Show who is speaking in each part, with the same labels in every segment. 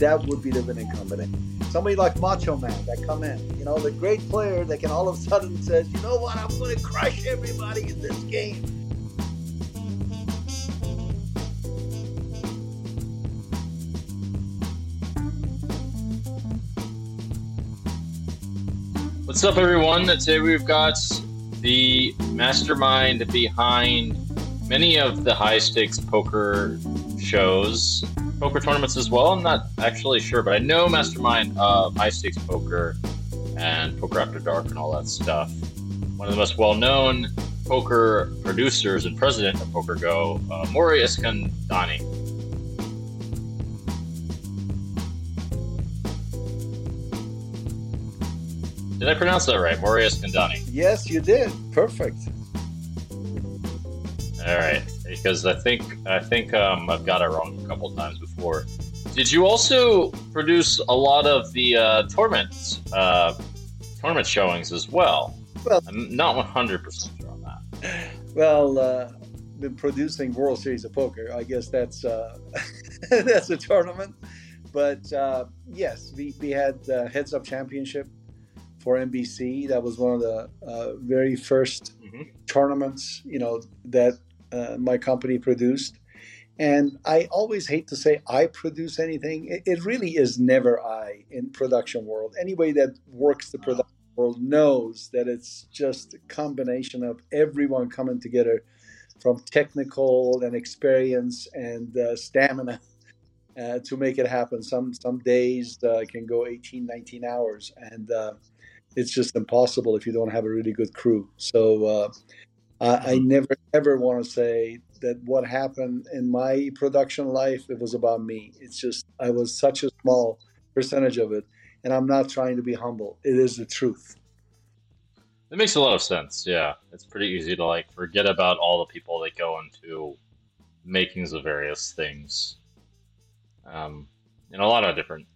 Speaker 1: that would be the winning combination. Somebody like Macho Man that come in, you know, the great player that can all of a sudden says, you know what, I'm going to crush everybody in this game.
Speaker 2: What's up, everyone? Today we've got the mastermind behind many of the high stakes poker shows, poker tournaments as well. I'm not actually sure, but I know mastermind of high stakes poker and Poker After Dark and all that stuff. One of the most well known poker producers and president of PokerGO, uh, Eskandani. Did I pronounce that right? Mori Eskandani.
Speaker 1: Yes, you did. Perfect.
Speaker 2: All right, because I think I think um, I've got it wrong a couple times before. Did you also produce a lot of the uh, tournament uh, tournament showings as well?
Speaker 1: Well,
Speaker 2: I'm not 100 percent sure on that.
Speaker 1: Well, uh, been producing World Series of Poker. I guess that's uh, that's a tournament. But uh, yes, we, we had the Heads Up Championship for NBC. That was one of the uh, very 1st
Speaker 2: Mhm.
Speaker 1: tournaments, you know, that uh, my company produced. And I always hate to say I produce anything. It, it really is never I in production world. Anybody that works the production world knows that it's just a combination of everyone coming together from technical and experience and uh, stamina uh, to make it happen. Some some days uh, can go 18, 19 hours, and uh, it's just impossible if you don't have a really good crew. So uh, I, I never ever want to say that what happened in my production life it was about me. It's just I was such a small percentage of it, and I'm not trying to be humble. It is the truth.
Speaker 2: It makes a lot of sense. Yeah, it's pretty easy to like forget about all the people that go into makings of various things, um, and a lot of different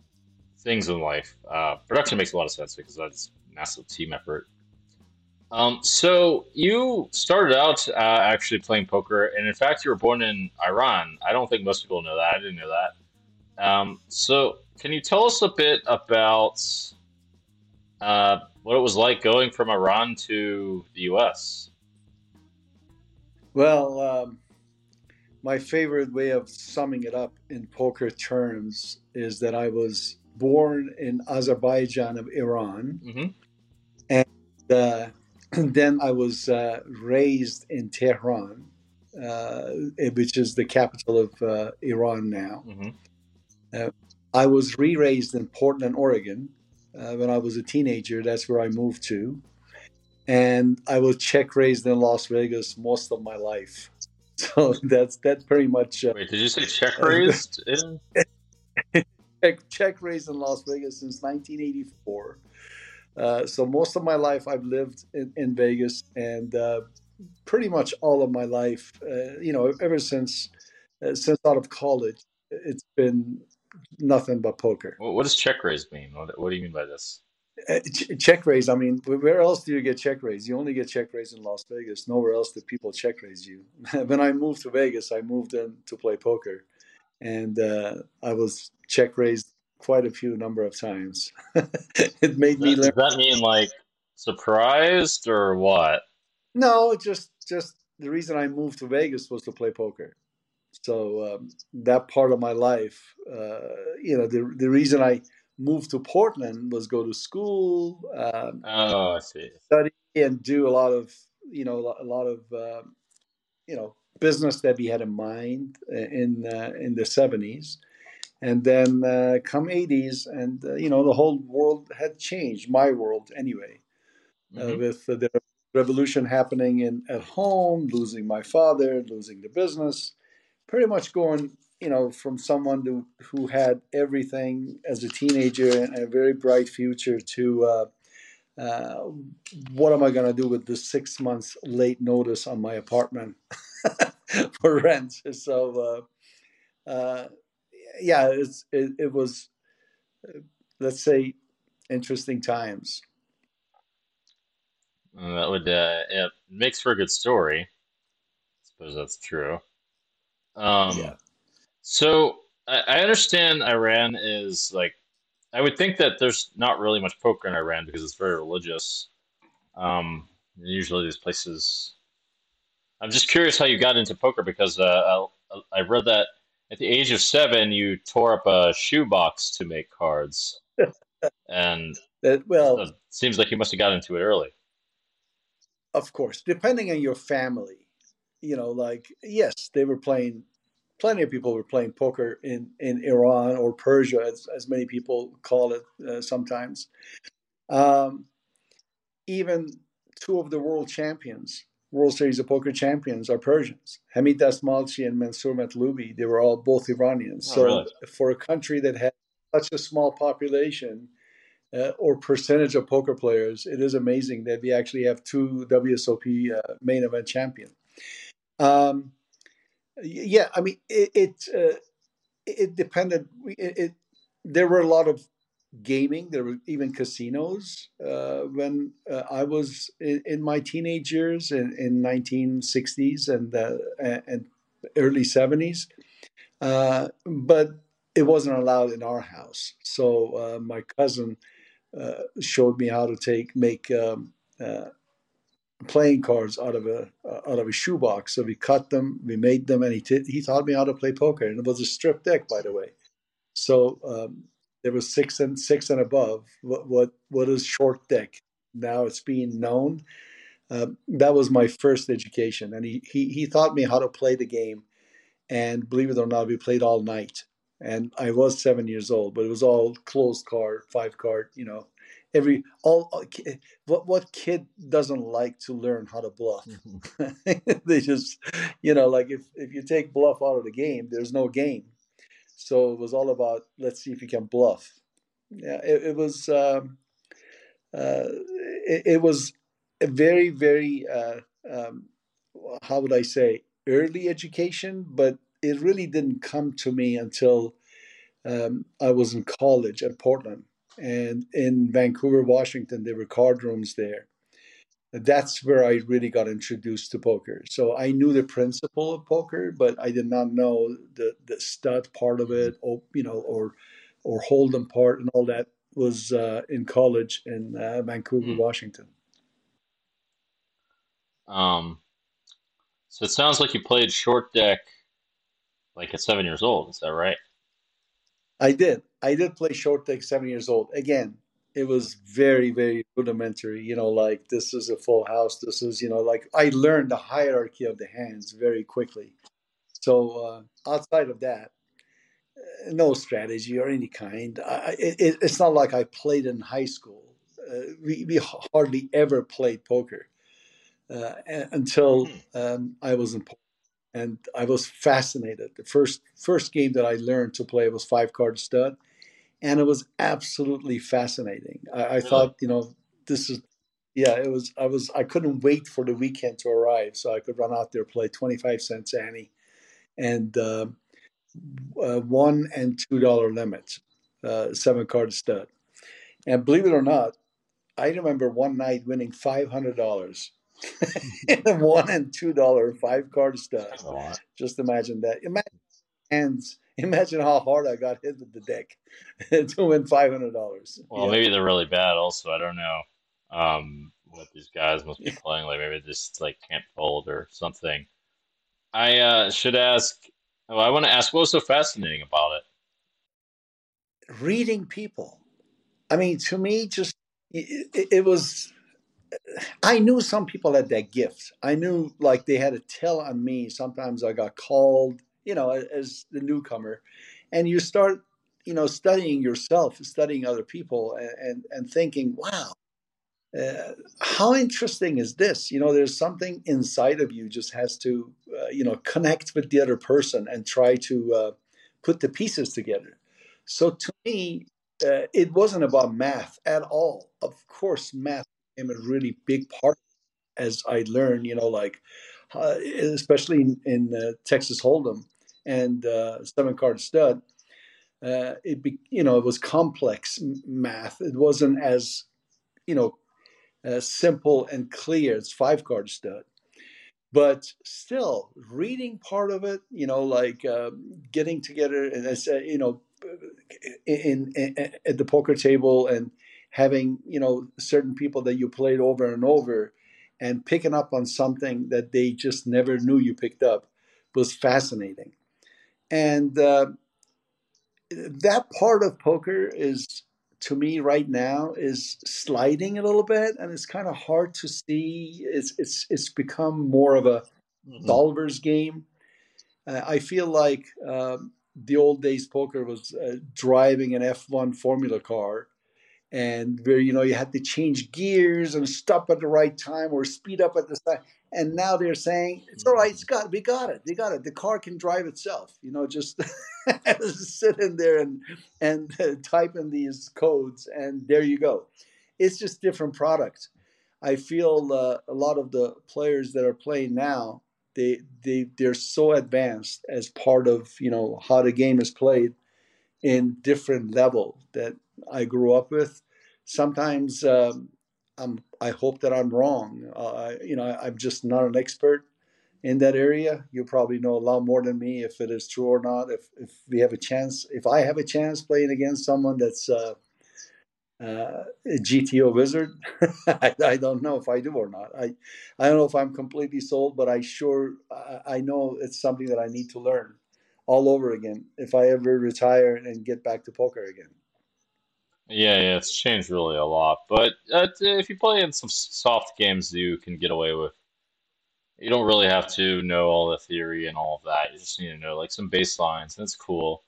Speaker 2: things in life. Uh, production makes a lot of sense because that's massive team effort. Um, so you started out uh, actually playing poker, and in fact, you were born in Iran. I don't think most people know that. I didn't know that. Um, so can you tell us a bit about uh, what it was like going from Iran to the U.S.?
Speaker 1: Well, um, my favorite way of summing it up in poker terms is that I was born in Azerbaijan of Iran.
Speaker 2: hmm
Speaker 1: Uh, then I was uh, raised in Tehran, uh, which is the capital of uh, Iran now.
Speaker 2: hmm
Speaker 1: I was re raised in Portland, Oregon. Uh, when I was a teenager, that's where I moved to. And I was check raised in Las Vegas most of my life. So that's that's pretty much uh,
Speaker 2: Wait, did you say check raised? in?
Speaker 1: Check, check raised in Las Vegas since 1984. Uh, so most of my life I've lived in, in Vegas, and uh, pretty much all of my life, uh, you know, ever since uh, since out of college, it's been nothing but poker.
Speaker 2: What, what does check raise mean? What, what do you mean by this?
Speaker 1: Uh, ch- check raise. I mean, where else do you get check raise? You only get check raise in Las Vegas. Nowhere else do people check raise you. when I moved to Vegas, I moved in to play poker, and uh, I was check raised quite a few number of times. it made me
Speaker 2: Does
Speaker 1: learn.
Speaker 2: that mean like surprised or what?
Speaker 1: No, just just the reason I moved to Vegas was to play poker. So um, that part of my life, uh, you know, the the reason I moved to Portland was go to school, um,
Speaker 2: Oh, I see.
Speaker 1: study and do a lot of you know a lot of um, you know business that we had in mind in uh, in the 70s and then uh, come 80s and uh, you know the whole world had changed my world anyway uh,
Speaker 2: Mhm.
Speaker 1: with the revolution happening in at home losing my father losing the business pretty much going you know from someone who, who had everything as a teenager and a very bright future to uh, uh, what am I going to do with this six months late notice on my apartment for rent? So, uh, uh, yeah, it's, it, it was, let's say, interesting times.
Speaker 2: Uh, That would uh, it makes for a good story. I suppose that's true. Um,
Speaker 1: Yeah.
Speaker 2: so
Speaker 3: I, I understand Iran is like I would think that there's not really much poker in Iran because it's very religious. Um, usually these places. I'm just curious how you got into poker because uh, I, I read that at the age of seven you tore up a shoebox to make cards, and
Speaker 1: That well,
Speaker 3: it seems like you must have got into it early.
Speaker 1: of course, depending on your family, you know, like yes, they were playing. Plenty of people were playing poker in in Iran or Persia, as as many people call it uh, sometimes. Um, even two of the world champions, World Series of Poker champions, are Persians. Hamid Dastmalchi and Mansour Matloubi. They were all both Iranians.
Speaker 3: Oh,
Speaker 1: So
Speaker 3: really?
Speaker 1: for a country that has such a small population uh, or percentage of poker players, it is amazing that we actually have two WSOP uh, main event champions. Um, yeah, I mean it. It, uh, it depended. It, it there were a lot of gaming. There were even casinos uh, when uh, I was in, in my teenage years in, in 1960s and uh, and early 70s. Uh, but it wasn't allowed in our house. So uh, my cousin uh, showed me how to take make um, playing cards out of a out of a shoebox. So we cut them, we made them, and he t- he taught me how to play poker. And it was a strip deck, by the way. So um, there was six and six and above. What what what is short deck? Now it's being known. Um, that was my first education, and he, he he taught me how to play the game. And believe it or not, we played all night. And I was seven years old, but it was all closed card, five card. You know, every all all what what kid doesn't like to learn how to bluff? they just, you know, like if if you take bluff out of the game, there's no game. So it was all about let's see if you can bluff. Yeah, it, it was um, uh, it, it was a very very uh, um, how would I say early education, but it really didn't come to me until um, I was in college at Portland and in Vancouver, Washington. There were card rooms there. That's where I really got introduced to poker. So I knew the principle of poker, but I did not know the the stud part of it, or you know, or or hold'em part and all that was uh, in college in uh, Vancouver,
Speaker 3: Hmm.
Speaker 1: Washington.
Speaker 3: Um, so it sounds like you played short deck like at seven years old. Is that right?
Speaker 1: I did. I did play short deck seven years old. Again, it was very, very rudimentary. You know, like this is a full house. This is, you know, like I learned the hierarchy of the hands very quickly. So uh, outside of that, uh, no strategy or any kind. I, it, it's not like I played in high school. Uh, we, we hardly ever played poker uh, until um, I was in and I was fascinated. The first first game that I learned to play was five card stud, and it was absolutely fascinating. I, I thought, you know, this is yeah, it was. I was I couldn't wait for the weekend to arrive so I could run out there play twenty five cents ante, and uh, uh, one and two dollar limits, uh, seven card stud, and believe it or not, I remember one night winning five hundred dollars. in a one and two dollar five card stud.
Speaker 3: That's a lot.
Speaker 1: Just imagine that. Imagine hands. Imagine how hard I got hit with the deck to win five hundred dollars.
Speaker 3: Well, maybe they're really bad. Also, I don't know um, what these guys must be playing. Like maybe just like can't fold or something. I uh, should ask. Well, I want to ask what was so fascinating about it.
Speaker 1: reading people. I mean, to me, just it, it, it was. I knew some people had that gift. I knew like they had a tell on me. Sometimes I got called, you know, as the newcomer, and you start, you know, studying yourself, studying other people, and and, and thinking, wow, uh, how interesting is this? You know, there's something inside of you just has to, uh, you know, connect with the other person and try to uh, put the pieces together. So to me, uh, it wasn't about math at all. Of course, math became a really big part as I learned, you know, like, uh, especially in, in uh, Texas Hold'em and uh, seven card stud. Uh, it be, you know it was complex math. It wasn't as you know uh, simple and clear as five card stud. but still reading part of it you know like uh, getting together and you know in, in, in, at the poker table and having you know certain people that you played over and over and picking up on something that they just never knew you picked up was fascinating and uh, that part of poker is to me right now is sliding a little bit and it's kind of hard to see it's it's it's become more of a mm-hmm. solver's game uh, i feel like um, the old days poker was uh, driving an f1 formula car and where you know you had to change gears and stop at the right time or speed up at the time and now they're saying it's all right it's got we got it they got it the car can drive itself you know just sit in there and and type in these codes and there you go it's just different products. i feel uh, a lot of the players that are playing now they they they're so advanced as part of you know how the game is played in different level that I grew up with. Sometimes um, I'm, I hope that I'm wrong. Uh, you know, I, am just not an expert in that area. You probably know a lot more than me if it is true or not. If if we have a chance, if I have a chance playing against someone that's uh, uh, a GTO wizard, I, I, don't know if I do or not. I I don't know if I'm completely sold, but I sure I, I know it's something that I need to learn all over again if I ever retire and get back to poker again.
Speaker 3: Yeah, yeah, it's changed really a lot. But uh, if you play in some soft games, you can get away with. You don't really have to know all the theory and all of that. You just need to know like some baselines, and it's cool.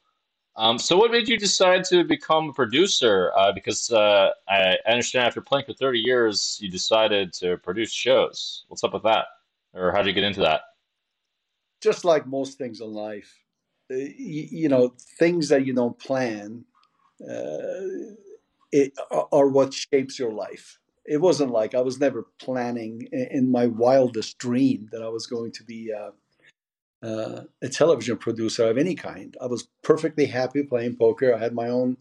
Speaker 3: Um, so, what made you decide to become a producer? Uh, because uh, I understand after playing for 30 years, you decided to produce shows. What's up with that? Or how did you get into that?
Speaker 1: Just like most things in life, uh, you, you know, things that you don't plan uh, it, are what shapes your life. It wasn't like I was never planning in my wildest dream that I was going to be uh, uh, a television producer of any kind. I was perfectly happy playing poker. I had my own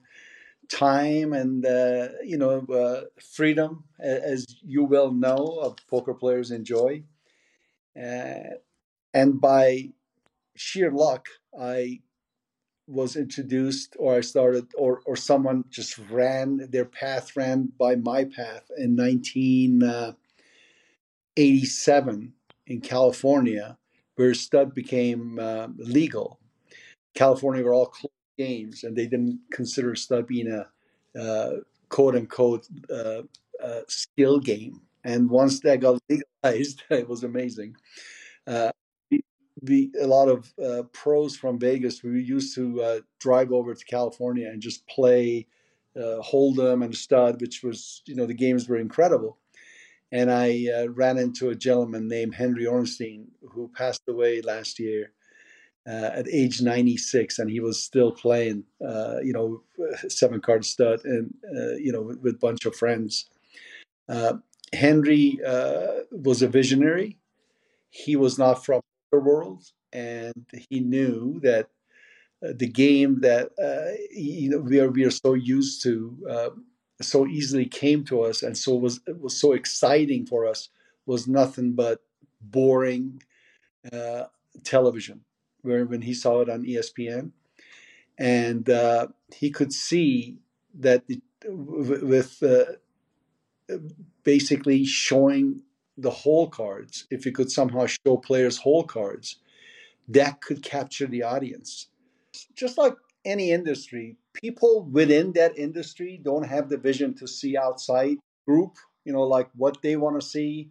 Speaker 1: time and uh, you know uh, freedom, as you well know, poker players enjoy. Uh, and by sheer luck, I was introduced or I started or or someone just ran their path ran by my path in 1987 in California where stud became uh, legal. California were all closed games and they didn't consider stud being a uh, quote unquote uh, uh skill game. And once that got legalized, it was amazing. Uh, we a lot of uh, pros from Vegas. We used to uh, drive over to California and just play uh, Hold'em and Stud, which was you know the games were incredible. And I uh, ran into a gentleman named Henry Orenstein who passed away last year uh, at age 96, and he was still playing, uh, you know, seven card stud, and you know with, with, a bunch of friends. Henry was a visionary. He was not from world, and he knew that uh, the game that uh, you know we are we are so used to uh, so easily came to us, and so was was so exciting for us was nothing but boring uh, television. Where when he saw it on ESPN, and uh, he could see that the, with uh, basically showing the hole cards, if you could somehow show players hole cards, that could capture the audience. Just like any industry, people within that industry don't have the vision to see outside group, you know, like what they want to see,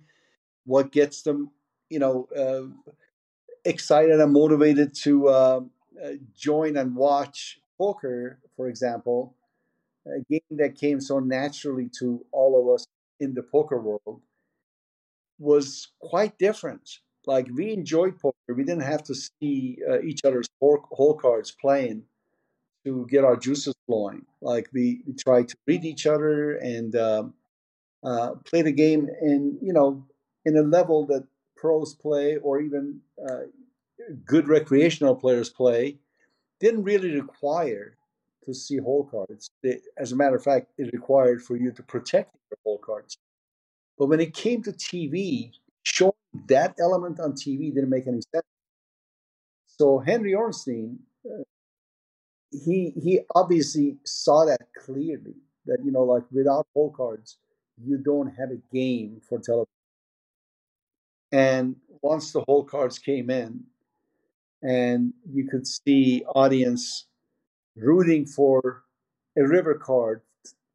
Speaker 1: what gets them, you know, uh, excited and motivated to uh, uh, join and watch poker, for example, a game that came so naturally to all of us in the poker world was quite different. Like we enjoyed poker. We didn't have to see uh, each other's hole cards playing to get our juices flowing. Like we, we tried to read each other and um, uh, play the game in you know in a level that pros play or even uh, good recreational players play. Didn't really require to see hole cards. As a matter of fact, it required for you to protect your hole cards. But when it came to TV, showing that element on TV didn't make any sense. So Henry Orenstein, uh, he he obviously saw that clearly that you know like without hole cards you don't have a game for television. And once the hole cards came in, and you could see audience rooting for a river card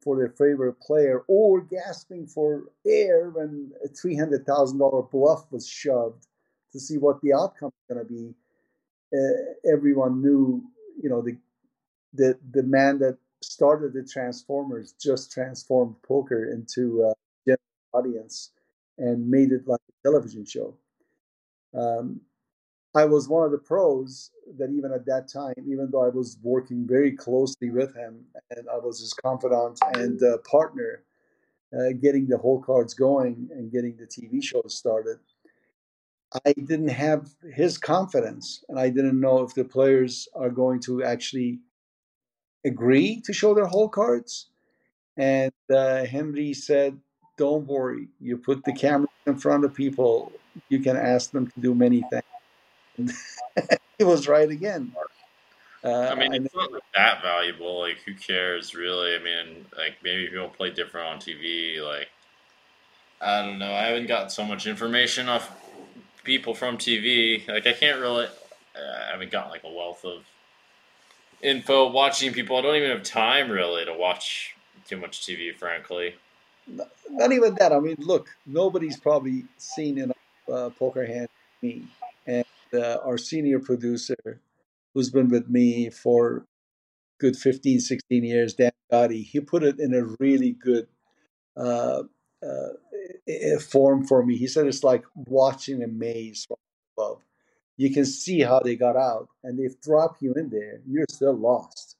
Speaker 1: for their favorite player or gasping for air when a $300,000 bluff was shoved to see what the outcome was going to be. Uh, everyone knew, you know, the, the, the man that started the Transformers just transformed poker into a general audience and made it like a television show. Um, I was one of the pros that even at that time, even though I was working very closely with him and I was his confidant and uh, partner, uh, getting the hole cards going and getting the TV show started, I didn't have his confidence and I didn't know if the players are going to actually agree to show their hole cards. And uh, Henry said, Don't worry, you put the camera in front of people, you can ask them to do many things he was right again.
Speaker 2: Uh, I mean, it's not that valuable. Like, who cares, really? I mean, like, maybe people play different on TV. Like, I don't know. I haven't gotten so much information off people from TV. Like, I can't really. Uh, I haven't gotten like a wealth of info watching people. I don't even have time really to watch too much TV, frankly.
Speaker 1: Not even that. I mean, look, nobody's probably seen in a uh, poker hand me, and uh, our senior producer, who's been with me for good 15, 16 years, Dan Gotti, he put it in a really good uh, uh, form for me. He said it's like watching a maze from above. You can see how they got out, and they've dropped you in there. You're still lost.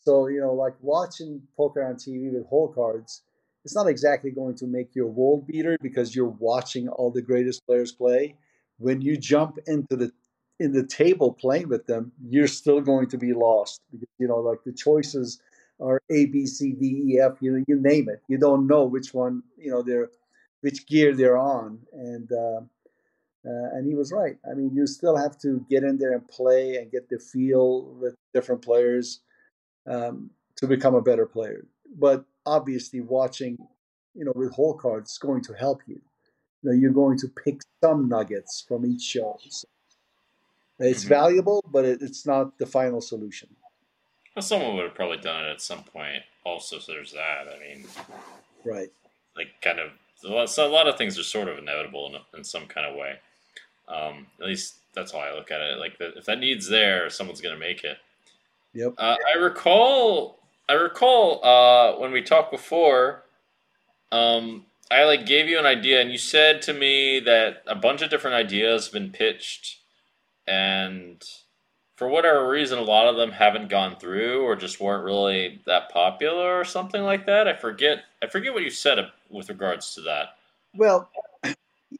Speaker 1: So, you know, like watching poker on TV with hole cards, it's not exactly going to make you a world beater because you're watching all the greatest players play when you jump into the in the table playing with them, you're still going to be lost because you know like the choices are A B C D E F you know, you name it. You don't know which one you know they're which gear they're on. And uh, uh, and he was right. I mean you still have to get in there and play and get the feel with different players um, to become a better player. But obviously watching you know with hole cards is going to help you know, you're going to pick some nuggets from each show. So it's mm-hmm. valuable, but it, it's not the final solution.
Speaker 2: Well, someone would have probably done it at some point. Also, so there's that. I mean,
Speaker 1: right?
Speaker 2: Like, kind of. So a lot of things are sort of inevitable in, in some kind of way. Um, at least that's how I look at it. Like, the, if that need's there, someone's going to make it.
Speaker 1: Yep.
Speaker 2: Uh, I recall. I recall uh, when we talked before. Um, I like gave you an idea, and you said to me that a bunch of different ideas have been pitched, and for whatever reason, a lot of them haven't gone through or just weren't really that popular or something like that. I forget. I forget what you said with regards to that.
Speaker 1: Well,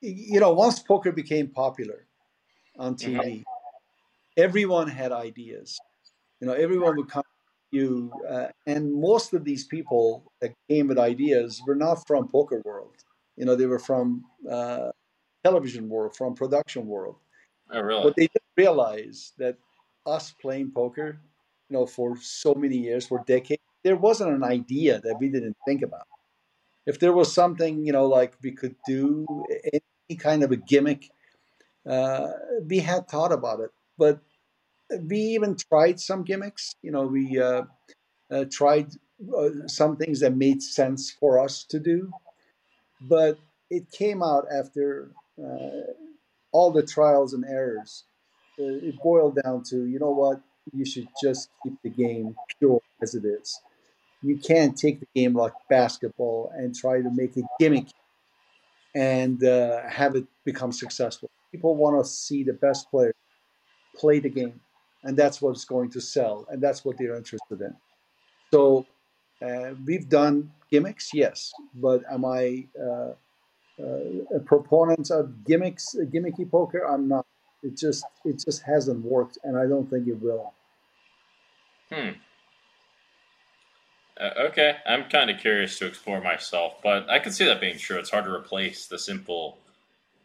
Speaker 1: you know, once poker became popular on TV, mm-hmm. everyone had ideas. You know, everyone would come you uh, and most of these people that came with ideas were not from poker world. You know they were from uh, television world from production world.
Speaker 2: Oh really?
Speaker 1: But they didn't realize that us playing poker you know for so many years for decades there wasn't an idea that we didn't think about. If there was something you know like we could do any kind of a gimmick uh, we had thought about it. But we even tried some gimmicks. You know, we uh, uh, tried uh, some things that made sense for us to do, but it came out after uh, all the trials and errors. Uh, it boiled down to, you know what, you should just keep the game pure as it is. You can't take the game like basketball and try to make a gimmick and uh, have it become successful. People want to see the best players play the game and that's what's going to sell, and that's what they're interested in. So uh, we've done gimmicks, yes, but am I uh, uh, a proponent of gimmicks, gimmicky poker? I'm not. It just it just hasn't worked, and I don't think it will.
Speaker 2: Hmm. Uh, okay, I'm kind of curious to explore myself, but I can see that being true. It's hard to replace the simple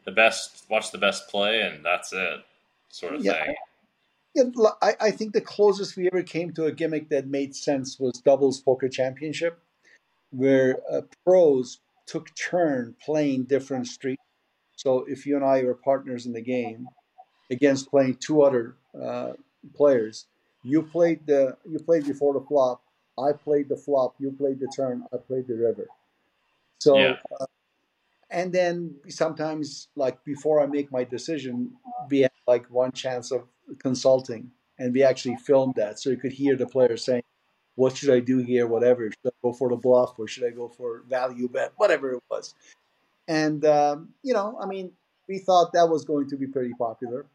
Speaker 2: the best, watch the best play, and that's it, sort of yeah. thing.
Speaker 1: I, I think the closest we ever came to a gimmick that made sense was doubles poker championship, where uh, pros took turn playing different streets. So if you and I were partners in the game against playing two other uh, players, you played the you played before the flop. I played the flop. You played the turn. I played the river. So, yeah. uh, and then sometimes, like before I make my decision, we had like one chance of consulting, and we actually filmed that, so you could hear the player saying, "What should I do here? Whatever. Should I go for the bluff, or should I go for value bet? Whatever it was." And um, you know, I mean, we thought that was going to be pretty popular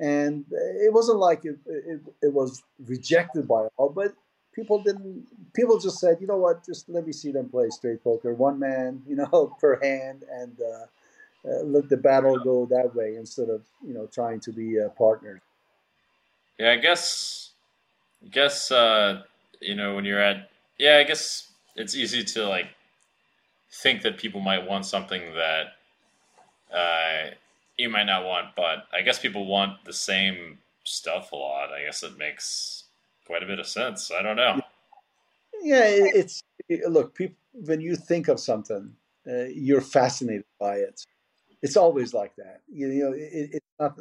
Speaker 1: and it wasn't like it, it, it was rejected by all, but people didn't. People just said, you know what, just let me see them play straight poker, one man, you know, per hand, and uh, uh, let the battle go that way instead of you know trying to be uh, partners.
Speaker 2: Yeah, I guess. I guess uh, you know when you're at yeah, I guess it's easy to like think that people might want something that uh, you might not want, but I guess people want the same stuff a lot. I guess it makes quite a bit of sense. I don't know.
Speaker 1: Yeah, it's look, people, when you think of something, uh, you're fascinated by it. It's always like that. You, know, it, it's not.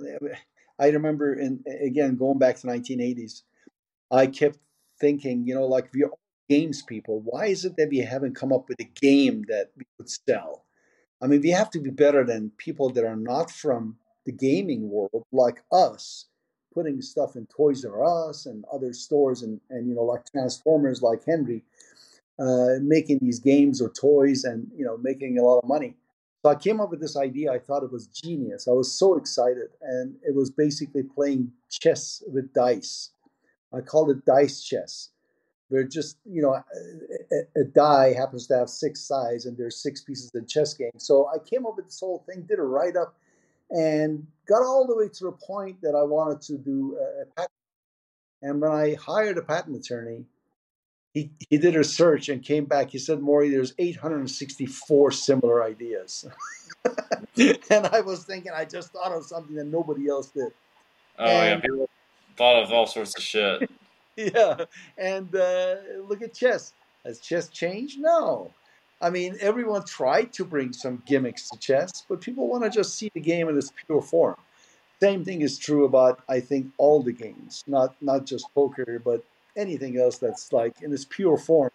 Speaker 1: I remember, in again going back to 1980s, I kept thinking, you know, like we're games people. Why is it that we haven't come up with a game that we could sell? I mean, we have to be better than people that are not from the gaming world, like us, putting stuff in Toys R Us and other stores, and and you know, like Transformers, like Henry, uh, making these games or toys, and you know, making a lot of money. So I came up with this idea. I thought it was genius. I was so excited, and it was basically playing chess with dice. I called it dice chess where just you know a, a, die happens to have six sides and there's six pieces of chess game. So I came up with this whole thing, did a write up, and got all the way to the point that I wanted to do a patent. And when I hired a patent attorney, he, he did a search and came back. He said, Mori, there's 864 similar ideas. and I was thinking, I just thought of something that nobody else did.
Speaker 2: Oh, and, yeah. People thought of all sorts of shit.
Speaker 1: yeah, and uh, look at chess. Has chess changed? No. I mean, everyone tried to bring some gimmicks to chess, but people want to just see the game in its pure form. Same thing is true about, I think, all the games, not not just poker, but anything else that's like in its pure form.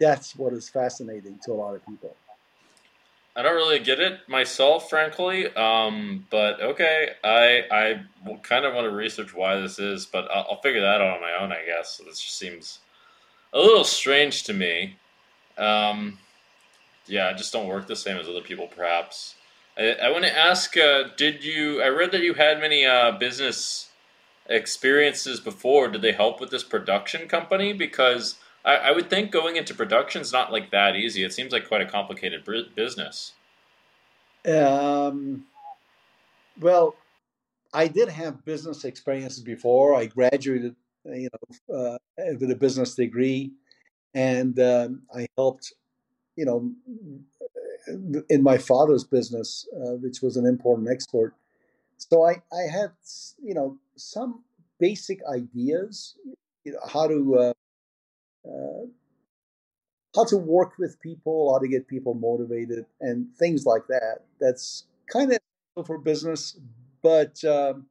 Speaker 1: That's what is fascinating to a lot of people.
Speaker 2: I don't really get it myself, frankly. Um, but okay, I I kind of want to research why this is, but I'll, I'll, figure that out on my own, I guess. So this just seems a little strange to me. Um, yeah, I just don't work the same as other people, perhaps. I, I want to ask: uh, Did you? I read that you had many uh, business experiences before. Did they help with this production company? Because I, I would think going into production is not like that easy. It seems like quite a complicated business.
Speaker 1: Um, well, I did have business experiences before. I graduated, you know, uh, with a business degree, and um, I helped, you know, in my father's business, uh, which was an import and export. So I, I had, you know, some basic ideas, you know, how to uh, uh, how to work with people, how to get people motivated, and things like that. That's kind of for business, but um,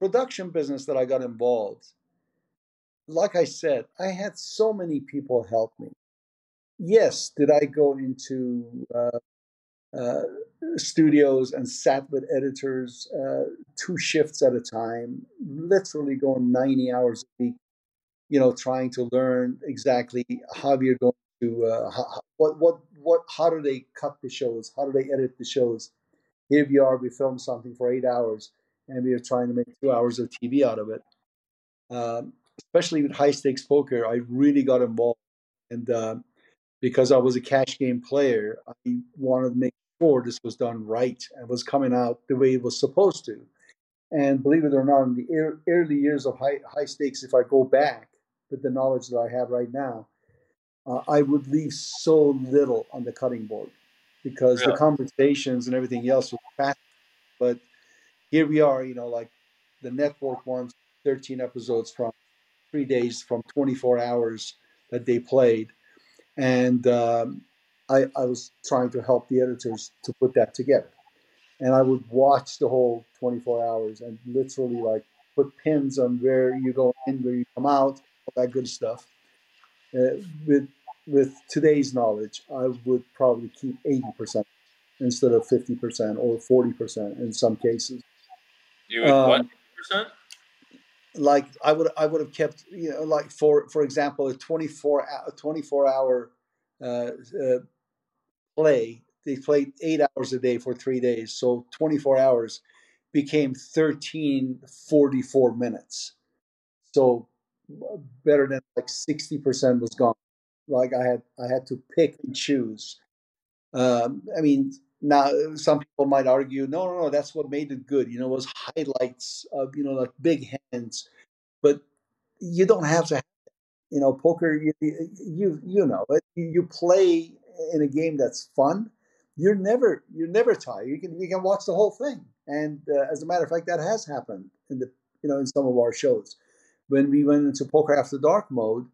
Speaker 1: production business that I got involved. Like I said, I had so many people help me. Yes, did I go into uh, uh, studios and sat with editors uh, two shifts at a time, literally going 90 hours a week you know, trying to learn exactly how you're going to uh, how, what what what how do they cut the shows? How do they edit the shows? Here we are, we filmed something for eight hours, and we are trying to make two hours of TV out of it. Um, especially with high stakes poker, I really got involved, and uh, because I was a cash game player, I wanted to make sure this was done right and was coming out the way it was supposed to. And believe it or not, in the early years of high, high stakes, if I go back, with the knowledge that I have right now, uh, I would leave so little on the cutting board because the conversations and everything else was fast. but here we are. You know, like the network wants 13 episodes from three days from 24 hours that they played, and um, I, I was trying to help the editors to put that together. And I would watch the whole 24 hours and literally like put pins on where you go in, where you come out, all that good stuff. Uh, with with today's knowledge, I would probably keep 80% instead of 50% or 40% in some cases.
Speaker 2: You would um, what percent?
Speaker 1: Like I would I would have kept you know like for for example a 24 a 24 hour uh, uh, play. They played eight hours a day for three days. So 24 hours became 13 44 minutes. So better than like 60% was gone. Like i had i had to pick and choose. Um, i mean now some people might argue no no no that's what made it good you know was highlights of you know like big hands. But you don't have to have you know poker you you, you know you play in a game that's fun you're never you're never tired you can you can watch the whole thing and uh, as a matter of fact that has happened in the you know in some of our shows when we went into poker after dark mode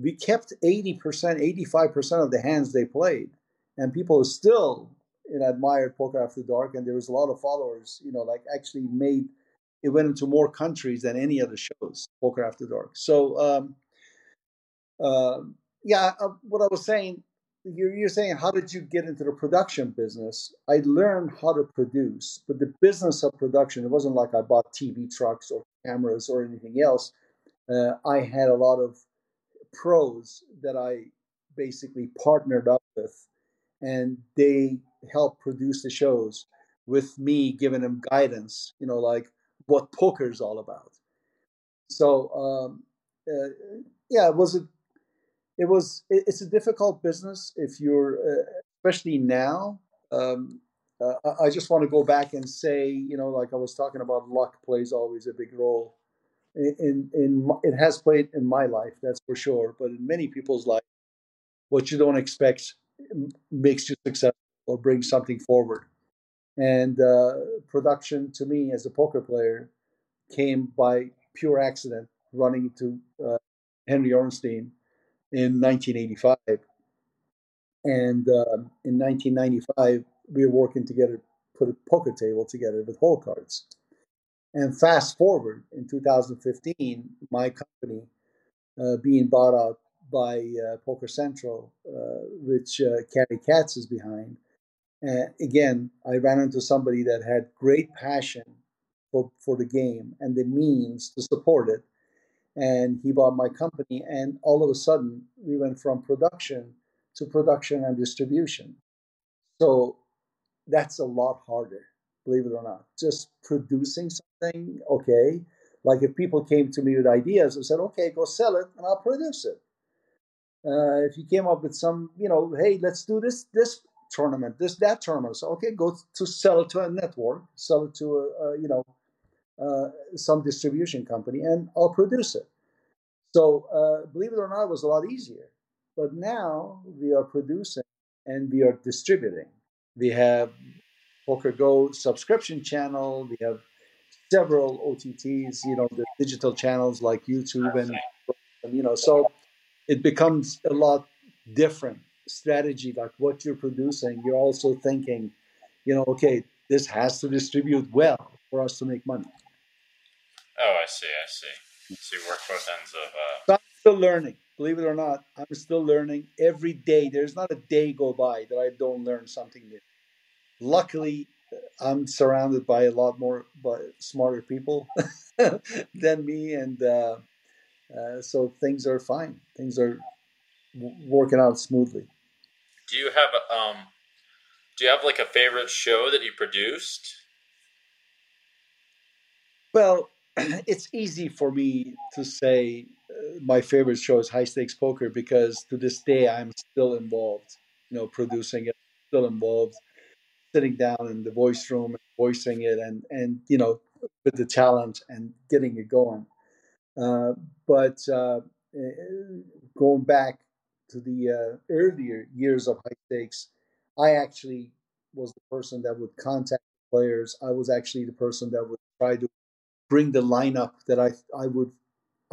Speaker 1: we kept 80% 85% of the hands they played and people still and admired Poker After Dark, and there was a lot of followers. You know, like actually made it went into more countries than any other shows. Poker After Dark. So, um, uh, yeah, uh, what I was saying, you're, you're saying, how did you get into the production business? I learned how to produce, but the business of production, it wasn't like I bought TV trucks or cameras or anything else. Uh, I had a lot of pros that I basically partnered up with, and they helped produce the shows with me giving them guidance, you know, like what poker is all about. So, um, uh, yeah, it was a, it was, it, it's a difficult business if you're, uh, especially now. Um, uh, I just want to go back and say, you know, like I was talking about, luck plays always a big role. In, in, it has played in my life, that's for sure. But in many people's life, what you don't expect makes you successful or bring something forward. And uh, production to me as a poker player came by pure accident, running into uh, Henry Orenstein in 1985. And um, in 1995, we were working together, put a poker table together with hole cards. And fast forward in 2015, my company uh, being bought out by uh, Poker Central, uh, which uh, Cary Katz is behind, again, I ran into somebody that had great passion for, for the game and the means to support it. And he bought my company, and all of a sudden, we went from production to production and distribution. So that's a lot harder, believe it or not. Just producing something, okay. Like if people came to me with ideas and said, okay, go sell it, and I'll produce it. Uh, if you came up with some, you know, hey, let's do this this tournament, this that tournament. So okay, go to sell it to a network, sell it to a, a you know uh, some distribution company, and I'll produce it. So uh, believe it or not, it was a lot easier. But now we are producing and we are distributing. We have PokerGO subscription channel. We have several OTTs, you know, the digital channels like YouTube and, and you know, so it becomes a lot different strategy, like what you're producing, you're also thinking, you know, okay, this has to distribute well for us to make money.
Speaker 2: Oh, I see. I see. So you work both ends of. Uh...
Speaker 1: So I'm still learning. Believe it or not, I'm still learning every day. There's not a day go by that I don't learn something new. Luckily, I'm surrounded by a lot more by smarter people than me, and uh, uh, so things are fine. Things are working out smoothly.
Speaker 2: Do you have a, um, do you have like a favorite show that you produced?
Speaker 1: Well, it's easy for me to say uh, my favorite show is High Stakes Poker because to this day I'm still involved. You know, producing it, still involved, sitting down in the voice room, voicing it, and and you know, with the talent and getting it going. Uh, but uh, eh, going back to the uh, earlier years of high stakes, I actually was the person that would contact players, I was actually the person that would try to bring the lineup that I I would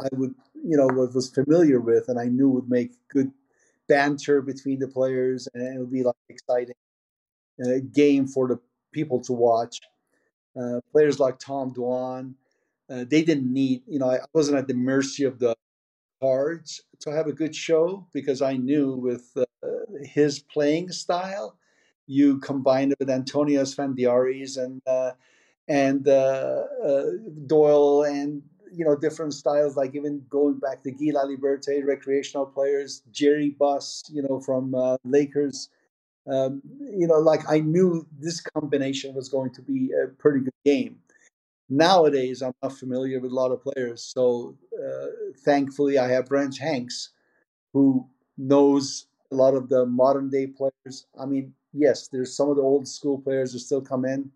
Speaker 1: I would you know was familiar with and I knew would make good banter between the players and it would be like exciting uh, game for the people to watch. Uh, players like Tom Dwan, uh, they didn't need you know I wasn't at the mercy of the cards to have a good show because I knew with uh, his playing style, you combined it with Antonio's Esfandiari's and uh, and uh, uh, Doyle and you know different styles like even going back to Guy Laliberte, recreational players, Jerry Buss, you know from uh, Lakers. Um, you know, like I knew this combination was going to be a pretty good game. Nowadays, I'm not familiar with a lot of players, so uh, thankfully I have Brent Hanks, who knows a lot of the modern day players. I mean, yes, there's some of the old school players that still come in,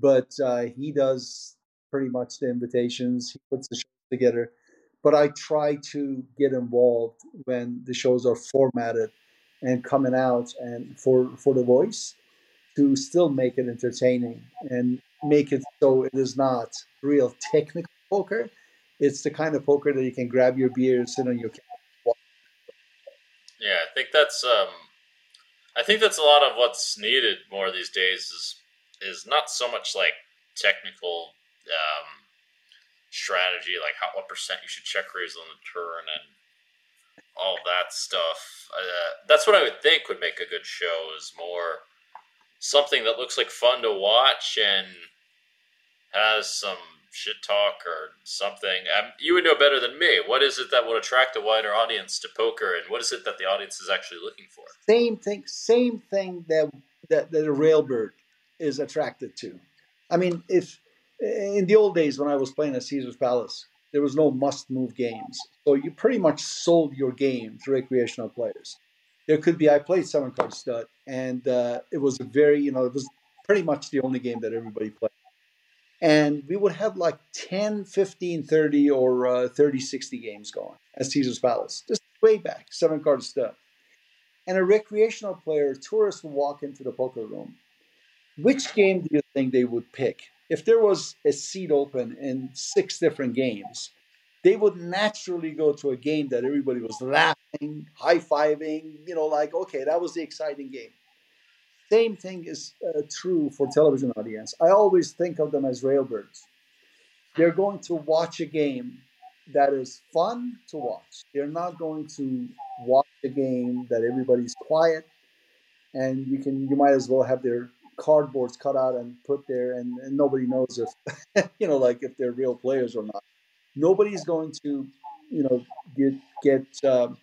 Speaker 1: but uh, he does pretty much the invitations. He puts the shows together. But I try to get involved when the shows are formatted and coming out, and for for the voice to still make it entertaining and make it so it is not real technical poker. It's the kind of poker that you can grab your beer, and sit on your couch.
Speaker 2: Yeah, I think that's um, I think that's a lot of what's needed more these days is is not so much like technical um, strategy, like how what percent you should check raise on the turn and all that stuff. Uh, that's what I would think would make a good show is more something that looks like fun to watch and has some shit talk or something. Um, you would know better than me. What is it that would attract a wider audience to poker, and what is it that the audience is actually looking for?
Speaker 1: Same thing. Same thing that that, that a railbird is attracted to. I mean, if in the old days when I was playing at Caesar's Palace, there was no must-move games, so you pretty much sold your game to recreational players. There could be I played seven card stud, and uh, it was a very you know it was pretty much the only game that everybody played and we would have like 10 15 30 or uh, 30 60 games going at caesar's palace just way back seven card stud. and a recreational player tourist would walk into the poker room which game do you think they would pick if there was a seat open in six different games they would naturally go to a game that everybody was laughing high-fiving you know like okay that was the exciting game same thing is uh, true for television audience. I always think of them as railbirds. They're going to watch a game that is fun to watch. They're not going to watch a game that everybody's quiet and you can you might as well have their cardboards cut out and put there and, and nobody knows if you know like if they're real players or not. Nobody's going to you know get get um,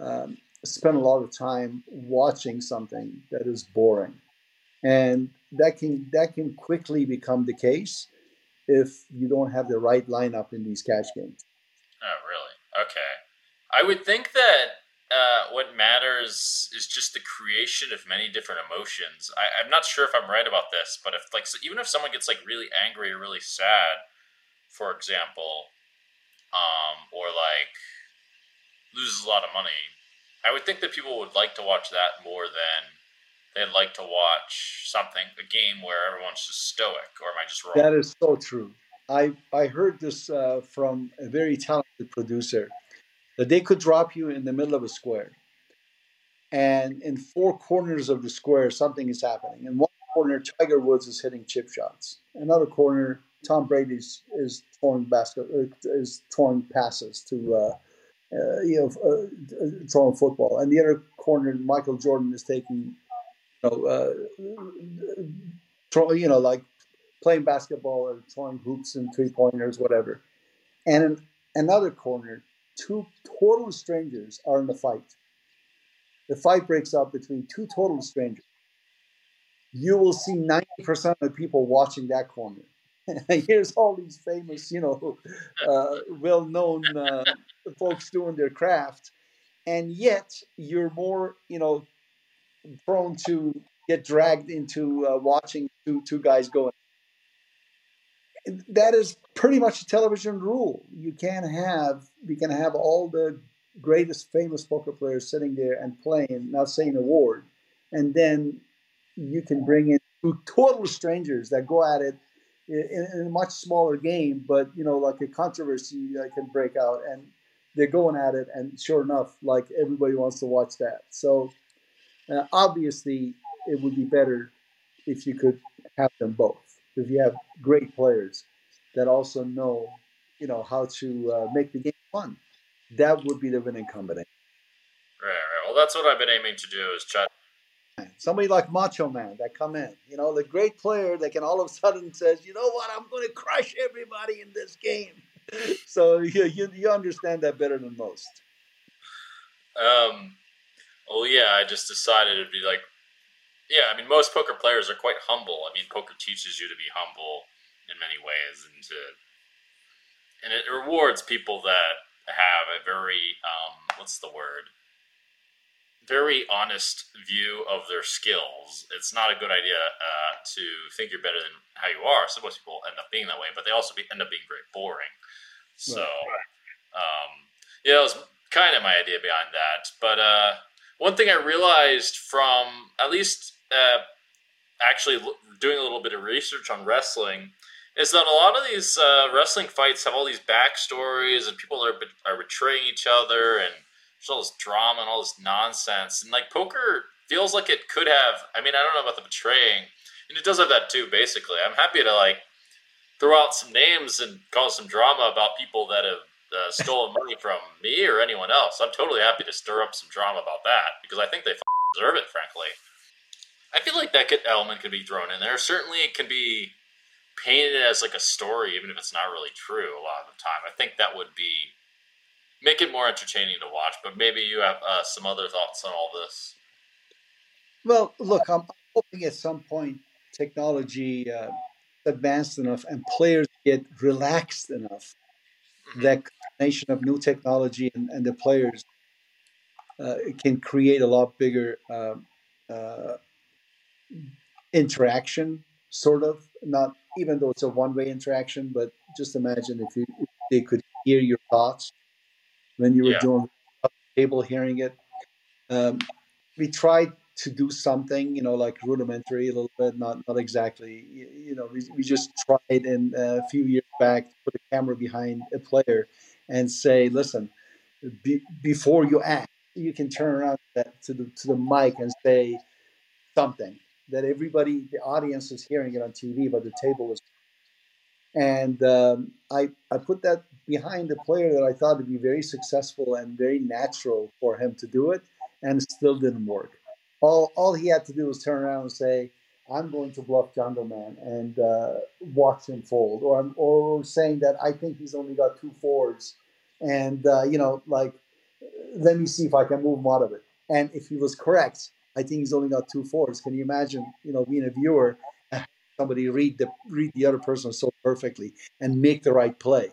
Speaker 1: um, spend a lot of time watching something that is boring. And that can that can quickly become the case if you don't have the right lineup in these cash games.
Speaker 2: Oh really? Okay. I would think that uh, what matters is just the creation of many different emotions I, i'm not sure if i'm right about this but if like so even if someone gets like really angry or really sad for example um, or like loses a lot of money I would think that people would like to watch that more than they'd like to watch something a game where everyone's just stoic. Or am I just wrong?
Speaker 1: That is so true. I I heard this uh, from a very talented producer that they could drop you in the middle of a square, and in four corners of the square something is happening. In one corner, Tiger Woods is hitting chip shots. Another corner, Tom Brady is, is throwing basket uh, is throwing passes to. Uh, uh, you know, uh, throwing football, and the other corner, Michael Jordan is taking, you know, uh, throw, you know, like playing basketball or throwing hoops and three pointers, whatever. And in another corner, two total strangers are in the fight. The fight breaks out between two total strangers. You will see 90% of the people watching that corner. Here's all these famous, you know, uh, well known uh, folks doing their craft, and yet you're more, you know, prone to get dragged into uh, watching two two guys going. That is pretty much a television rule. You can't have you can have all the greatest famous poker players sitting there and playing, not saying a word, and then you can bring in two total strangers that go at it in, in, a much smaller game, but you know, like a controversy can break out, and they're going at it, and sure enough, like everybody wants to watch that. So uh, obviously, it would be better if you could have them both. If you have great players that also know, you know, how to uh, make the game fun, that would be the winning combination.
Speaker 2: Right, right. Well, that's what I've been aiming to do is try
Speaker 1: somebody like Macho Man that come in, you know, the great player that can all of a sudden says, you know what, I'm going to crush everybody in this game. so you, you, you understand that better than most.
Speaker 2: Um, well, yeah, I just decided it'd be like, yeah, I mean, most poker players are quite humble. I mean, poker teaches you to be humble in many ways, and to, and it rewards people that have a very, um, what's the word? very honest view of their skills. It's not a good idea uh, to think you're better than how you are. So most people end up being that way, but they also be, end up being very boring. So, um, yeah, that was kind of my idea behind that. But uh, one thing I realized from at least uh, actually doing a little bit of research on wrestling is that a lot of these uh, wrestling fights have all these backstories and people are, are betraying each other and there's all this drama and all this nonsense. And like poker feels like it could have. I mean, I don't know about the betraying, and it does have that too. Basically, I'm happy to like throw out some names and cause some drama about people that have uh, stolen money from me or anyone else. I'm totally happy to stir up some drama about that because I think they deserve it. Frankly, I feel like that could, element could be thrown in there. Certainly, it can be painted as like a story, even if it's not really true. A lot of the time, I think that would be make it more entertaining to watch. But maybe you have uh, some other thoughts on all this.
Speaker 1: Well, look, I'm hoping at some point technology uh, advanced enough and players get relaxed enough mm-hmm. that combination of new technology and, and the players uh, can create a lot bigger um, uh, interaction, sort of. Not even though it's a one-way interaction, but just imagine if, you, if they could hear your thoughts when you were yeah. doing table hearing it. Um, we tried to do something, you know, like rudimentary a little bit, not not exactly. You, you know, we, we just tried in uh, a few years back to put a camera behind a player and say, listen, be, before you act, you can turn around to the to the mic and say something that everybody, the audience is hearing it on TV, but the table is. And um, I I put that behind the player that I thought would be very successful and very natural for him to do it, and it still didn't work. All, all he had to do was turn around and say, I'm going to bluff Jungleman and uh, watch him fold, or I'm, or saying that I think he's only got two fours, and uh, you know, like, let me see if I can move him out of it. And if he was correct, I think he's only got two fours. Can you imagine, you know, being a viewer, somebody read the read the other person so perfectly and make the right play?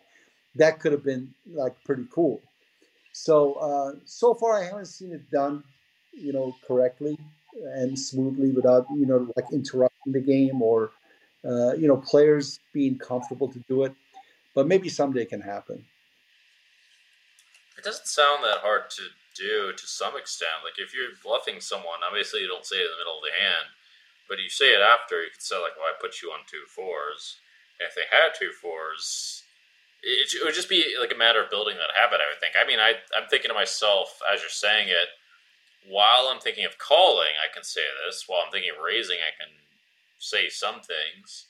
Speaker 1: that could have been like pretty cool. So uh, so far, I haven't seen it done, you know, correctly and smoothly without you know like interrupting the game or uh, you know players being comfortable to do it. But maybe someday it can happen.
Speaker 2: It doesn't sound that hard to do to some extent. Like if you're bluffing someone, obviously you don't say it in the middle of the hand, but you say it after. You could say like, "Well, I put you on two fours. if they had two fours, it, it, would just be like a matter of building that habit. I would think. I mean, I I'm thinking to myself as you're saying it. While I'm thinking of calling, I can say this. While I'm thinking of raising, I can say some things.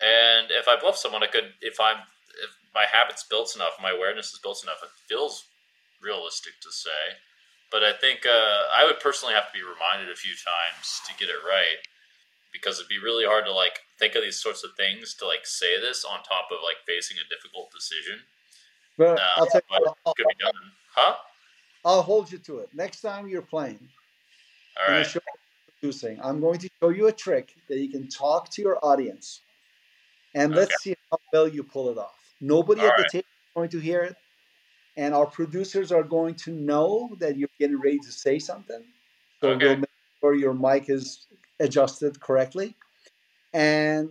Speaker 2: And if I bluff someone, I could. If I'm if my habit's built enough, my awareness is built enough, it feels realistic to say. But I think uh, I would personally have to be reminded a few times to get it right because it'd be really hard to like think of these sorts of things to like say this on top of like facing a difficult decision.
Speaker 1: But uh, I'll tell you,
Speaker 2: I'll, could be done, huh?
Speaker 1: I'll hold you to it. Next time you're playing,
Speaker 2: all right.
Speaker 1: producing, I'm going to show you a trick that you can talk to your audience, and let's see how well you pull it off. Nobody all at right. the table is going to hear it, and our producers are going to know that you're getting ready to say something. So okay. make sure your mic is adjusted correctly and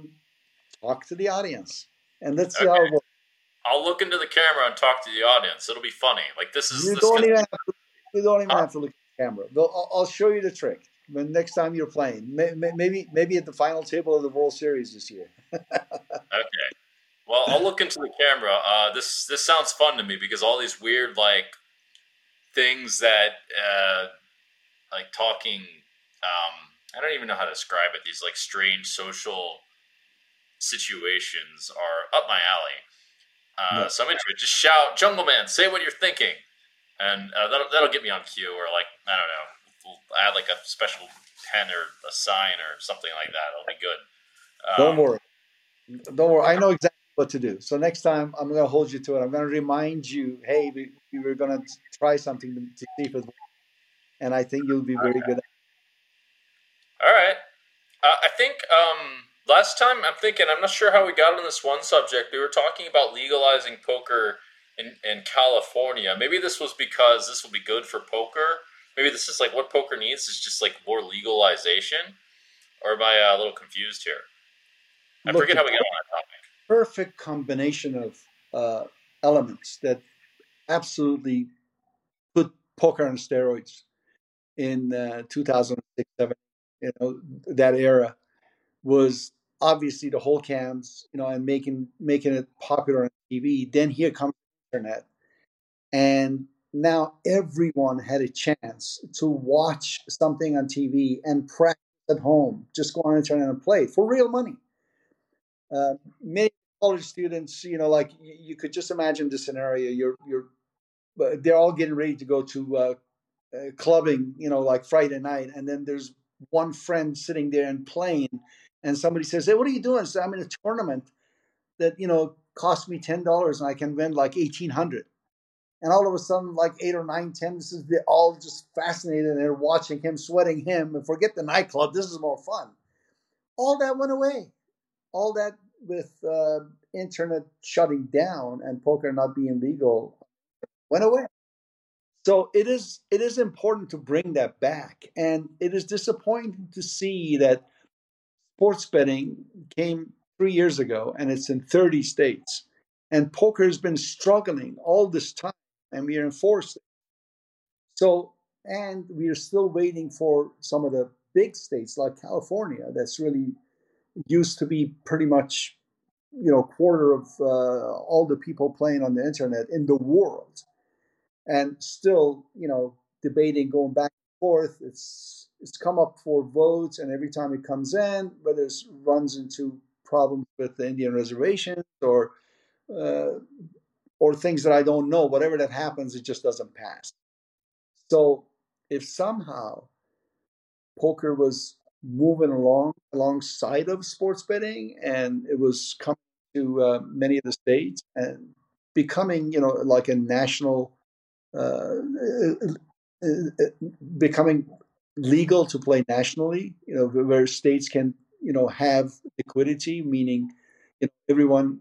Speaker 1: talk to the audience and let's see okay. how it works.
Speaker 2: I'll look into the camera and talk to the audience. It'll be funny. Like this is.
Speaker 1: You
Speaker 2: this
Speaker 1: don't even have to, you don't even uh, have to look at the camera. I'll, I'll show you the trick. when next time you're playing. Maybe maybe at the final table of the World Series this year.
Speaker 2: okay. Well, I'll look into the camera. Uh, this this sounds fun to me because all these weird like things that uh, like talking. Um, I don't even know how to describe it. These like strange social situations are up my alley. Uh, no. So I'm into it. Just shout, "Jungleman!" Say what you're thinking, and uh, that'll that'll get me on cue. Or like I don't know, we'll add like a special pen or a sign or something like that. It'll be good.
Speaker 1: Um, don't worry. Don't worry. I know exactly what to do. So next time I'm going to hold you to it. I'm going to remind you, hey, we, we were going to try something to, to see if it works. And I think you'll be very good.
Speaker 2: All right. Uh, I think um, last time I'm thinking, I'm not sure how we got on this one subject. We were talking about legalizing poker in, in California. Maybe this was because this will be good for poker. Maybe this is like what poker needs is just like more legalization. Or am I uh, a little confused here? I Look, forget how we got on that topic
Speaker 1: perfect combination of uh, elements that absolutely put poker on steroids in uh, 2006 7 you know that era was obviously the hole cams you know and making making it popular on tv then here comes the internet. And now everyone had a chance to watch something on tv and practice at home just go on the internet and play for real money. Uh, many college students, you know, like you, could just imagine the scenario. You're you're they're all getting ready to go to uh, uh, clubbing, you know, like Friday night, and then there's one friend sitting there and playing, and somebody says, "Hey, what are you doing?" So I'm in a tournament that you know cost me ten dollars, and I can win like eighteen hundred. And all of a sudden, like eight or nine, ten, this is they're all just fascinated and they're watching him, sweating him, and forget the nightclub. This is more fun. All that went away. All that with uh, internet shutting down and poker not being legal went away. So it is it is important to bring that back, and it is disappointing to see that sports betting came three years ago and it's in 30 states, and poker has been struggling all this time, and we are enforced. So and we are still waiting for some of the big states like California that's really used to be pretty much you know quarter of uh, all the people playing on the internet in the world. And still you know debating going back and forth it's it's come up for votes and every time it comes in whether it runs into problems with the indian reservations or uh, or things that i don't know whatever that happens it just doesn't pass. So if somehow poker was moving along alongside of sports betting, and it was coming to uh, many of the states and becoming, you know, like a national, uh, uh, uh, becoming legal to play nationally. You know, where states can, you know, have liquidity, meaning you know, everyone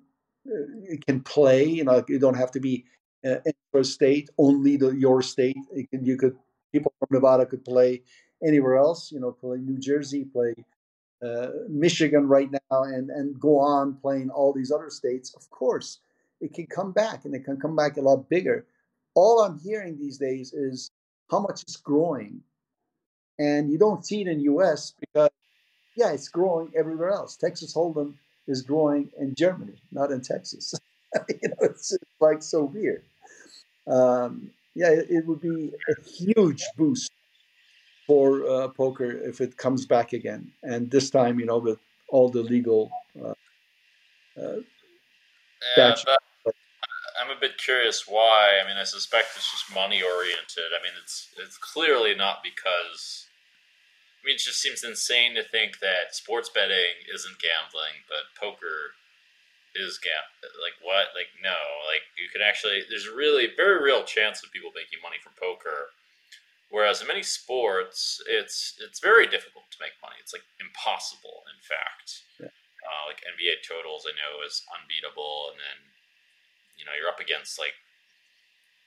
Speaker 1: uh, can play. You know, you don't have to be uh, in your state only the, your state. Can, you could people from Nevada could play anywhere else. You know, play New Jersey, play uh, Michigan right now, and and go on playing all these other states. Of course, it can come back, and it can come back a lot bigger. All I'm hearing these days is how much it's growing, and you don't see it in U.S. because yeah, it's growing everywhere else. Texas Hold'em is growing in Germany, not in Texas. you know, it's, like so weird. Um, yeah, it, it, would be a huge boost for uh, poker if it comes back again. And this time, you know, with all the legal. Uh, uh,
Speaker 2: yeah, I'm a bit curious why. I mean, I suspect it's just money oriented. I mean, it's it's clearly not because. I mean, it just seems insane to think that sports betting isn't gambling, but poker is gam. Like what? Like no. Like you can actually. There's a really very real chance of people making money from poker Whereas in many sports, it's it's very difficult to make money. It's like impossible, in fact. Yeah. Uh, like NBA totals, I know is unbeatable, and then you know you're up against like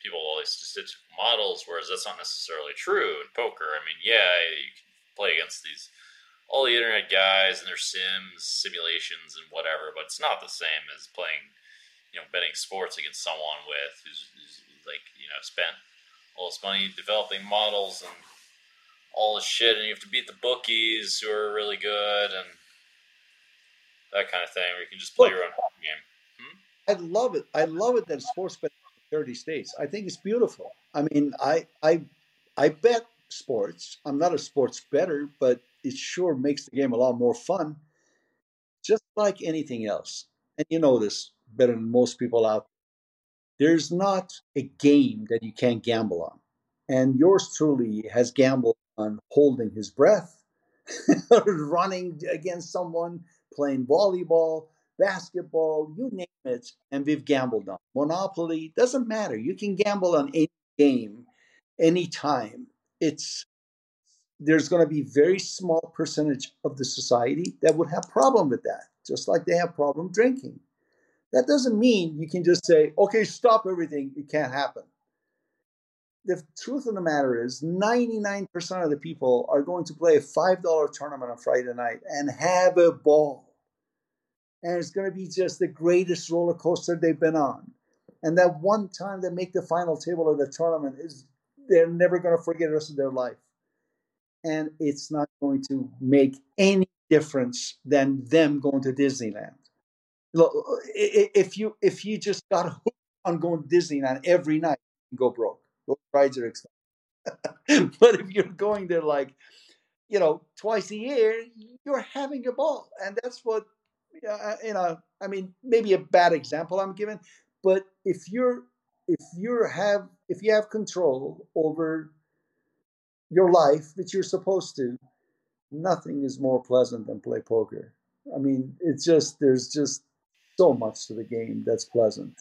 Speaker 2: people all these statistical models, whereas that's not necessarily true in poker. I mean, yeah, you can play against these all the internet guys and their sims, simulations, and whatever, but it's not the same as playing, you know, betting sports against someone with who's, who's like you know spent all this money developing models and all this shit, and you have to beat the bookies who are really good, and that kind of thing, where you can just play your own game.
Speaker 1: Hmm? I love it. I love it that sports bet 30 states. I think it's beautiful. I mean, I I I bet sports. I'm not a sports better, but it sure makes the game a lot more fun. Just like anything else. And you know this better than most people out. There's not a game that you can't gamble on. And yours truly has gambled on holding his breath, running against someone, playing volleyball, basketball, you name it, and we've gambled on. Monopoly doesn't matter. You can gamble on any game, anytime. It's there's going to be very small percentage of the society that would have problem with that, just like they have problem drinking. That doesn't mean you can just say, okay, stop everything. It can't happen. The truth of the matter is, 99% of the people are going to play a $5 tournament on Friday night and have a ball and it's going to be just the greatest roller coaster they've been on. And that one time they make the final table of the tournament is they're never going to forget the rest of their life. And it's not going to make any difference than them going to Disneyland. Look, if you if you just got hooked on going Disneyland every night, you go broke. Rides are expensive. but if you're going there like, you know, twice a year, you're having a ball, and that's what uh, you know, I mean, maybe a bad example I'm giving, but if you're if you have if you have control over your life, which you're supposed to, nothing is more pleasant than play poker. I mean, it's just there's just so much to the game that's pleasant.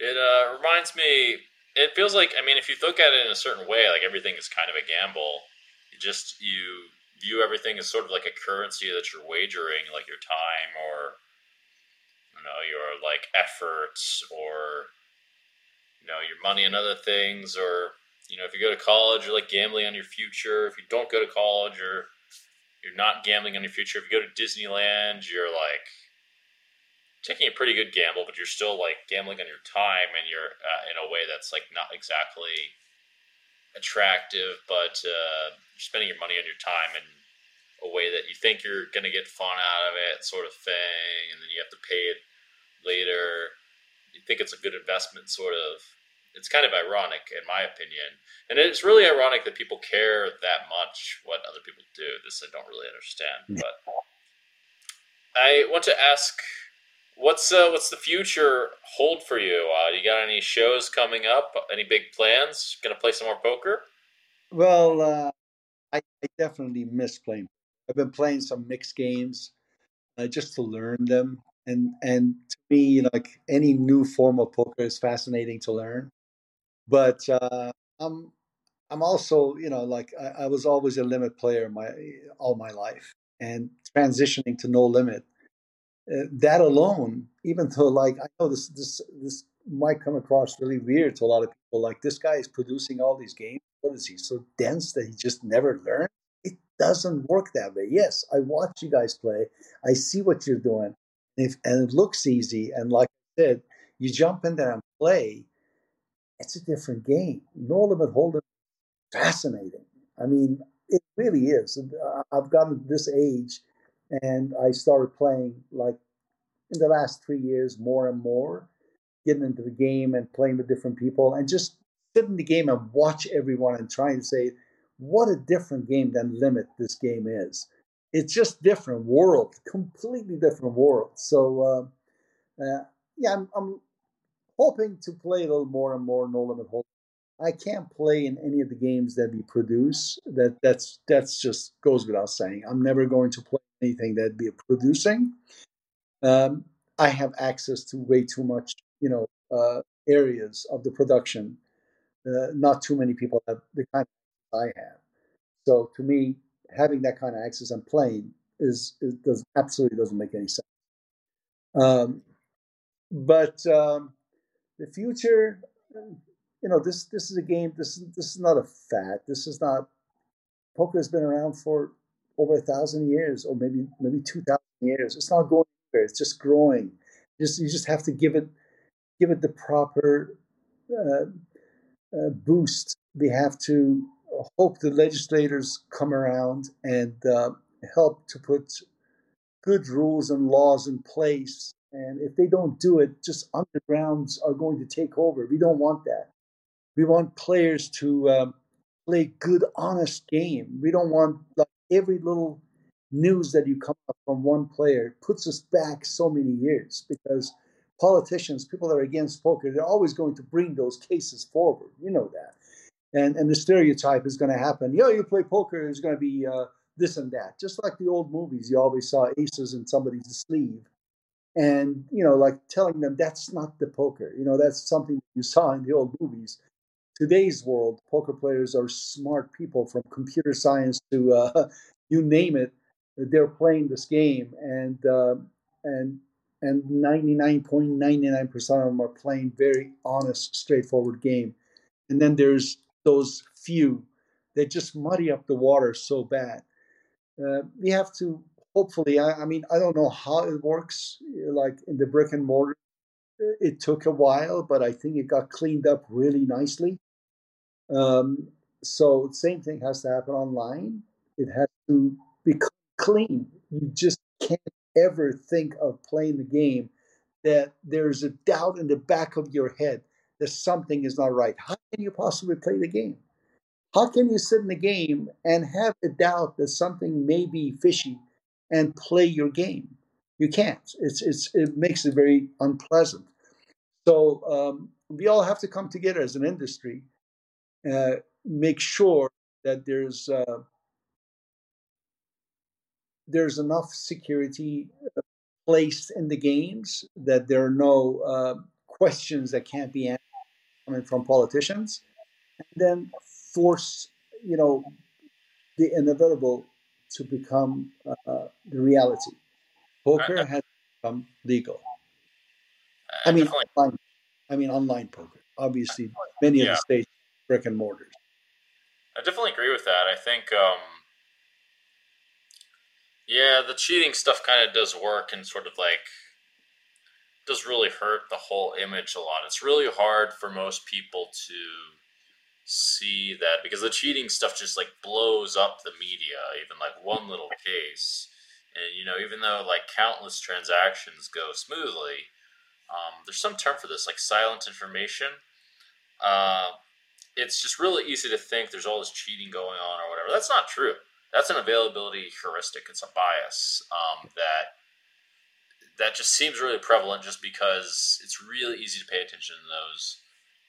Speaker 2: It uh, reminds me. It feels like I mean, if you look at it in a certain way, like everything is kind of a gamble. You just you view everything as sort of like a currency that you're wagering, like your time or you know your like efforts or you know your money and other things or you know if you go to college you're like gambling on your future if you don't go to college you're you're not gambling on your future if you go to disneyland you're like taking a pretty good gamble but you're still like gambling on your time and you're uh, in a way that's like not exactly attractive, but uh, you're spending your money on your time in a way that you think you're going to get fun out of it, sort of thing, and then you have to pay it later. You think it's a good investment, sort of. It's kind of ironic, in my opinion. And it's really ironic that people care that much what other people do. This I don't really understand. But I want to ask What's uh, what's the future hold for you? Uh, you got any shows coming up? Any big plans? Going to play some more poker?
Speaker 1: Well, uh, I, I, definitely miss playing. I've been playing some mixed games uh, just to learn them, and and to me, like any new form of poker is fascinating to learn. But uh, I'm I'm also you know like I, I was always a limit player my all my life, and transitioning to no limit uh, that alone, even though like I know this this this might come across really weird to a lot of people, like this guy is producing all these games. What is he so dense that he just never learned? It doesn't work that way. Yes, I watch you guys play. I see what you're doing, if, and it looks easy. And like I said, you jump in there and play. It's a different game. No limit hold'em, fascinating. I mean, it really is. Uh, I've gotten this age and I started playing like in the last three years more and more, getting into the game and playing with different people and just sit in the game and watch everyone and try and say, what a different game than Limit this game is. It's just different world, completely different world. So, uh, uh, yeah, I'm, I'm, hoping to play a little more and more No Limit Hold. I can't play in any of the games that we produce. That that's that's just goes without saying. I'm never going to play anything that we are producing. Um, I have access to way too much, you know, uh, areas of the production. Uh, not too many people have the kind of I have. So to me, having that kind of access and playing is, is does absolutely doesn't make any sense. Um, but um, the future, you know, this this is a game. This this is not a fad. This is not. Poker has been around for over a thousand years, or maybe maybe two thousand years. It's not going anywhere. It's just growing. Just you just have to give it give it the proper uh, uh, boost we have to hope the legislators come around and uh, help to put good rules and laws in place. And if they don't do it, just undergrounds are going to take over. We don't want that. We want players to um, play good, honest game. We don't want like every little news that you come up from one player puts us back so many years because politicians, people that are against poker, they're always going to bring those cases forward. You know that. And, and the stereotype is going to happen. Yo, you play poker, it's going to be uh, this and that. Just like the old movies, you always saw aces in somebody's sleeve. And, you know, like telling them that's not the poker. You know, that's something you saw in the old movies. Today's world, poker players are smart people from computer science to uh, you name it. They're playing this game, and uh, and and 99.99% of them are playing very honest, straightforward game. And then there's those few that just muddy up the water so bad. Uh, we have to hopefully. I, I, mean, I don't know how it works. Like in the brick and mortar, it took a while, but I think it got cleaned up really nicely. Um, so same thing has to happen online. It has to become clean. You just can't ever think of playing the game that there's a doubt in the back of your head that something is not right. How can you possibly play the game? How can you sit in the game and have a doubt that something may be fishy and play your game? You can't. It's, it's, it makes it very unpleasant. So um, we all have to come together as an industry, uh, make sure that there's uh, there's enough security uh, placed in the games that there are no uh, questions that can't be answered coming from politicians, and then force you know the inevitable to become uh, the reality. Poker has become legal. I mean, online, I mean online poker. Obviously, many yeah. of the states brick and mortars.
Speaker 2: I definitely agree with that. I think um, yeah, the cheating stuff kind of does work and sort of like does really hurt the whole image a lot. It's really hard for most people to see that because the cheating stuff just like blows up the media, even like one little case. And you know, even though like countless transactions go smoothly, um, there's some term for this, like silent information. Uh, it's just really easy to think there's all this cheating going on or whatever. That's not true that's an availability heuristic. It's a bias um, that that just seems really prevalent, just because it's really easy to pay attention to those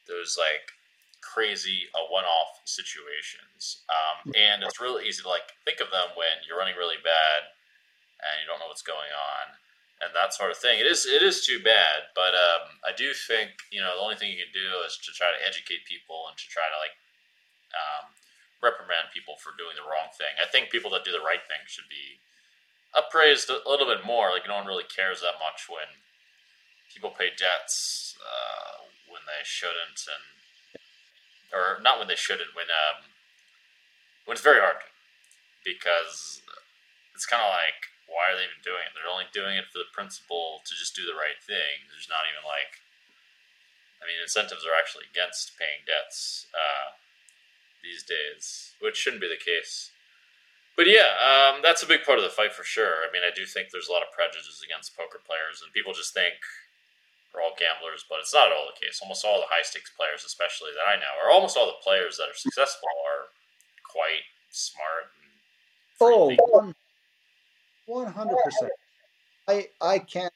Speaker 2: those like crazy uh, one-off situations, um, and it's really easy to like think of them when you're running really bad and you don't know what's going on and that sort of thing. It is it is too bad, but um, I do think you know the only thing you can do is to try to educate people and to try to like um, reprimand people for doing the wrong thing. I think people that do the right thing should be appraised a little bit more. Like no one really cares that much when people pay debts uh, when they shouldn't, and or not when they shouldn't. When um, when it's very hard because it's kind of like why are they even doing it? They're only doing it for the principle to just do the right thing. There's not even like I mean, incentives are actually against paying debts. Uh, these days, which shouldn't be the case. But yeah, um, that's a big part of the fight for sure. I mean, I do think there's a lot of prejudice against poker players, and people just think we're all gamblers, but it's not at all the case. Almost all the high stakes players, especially that I know, or almost all the players that are successful, are quite smart.
Speaker 1: oh, one hundred percent. I I can't.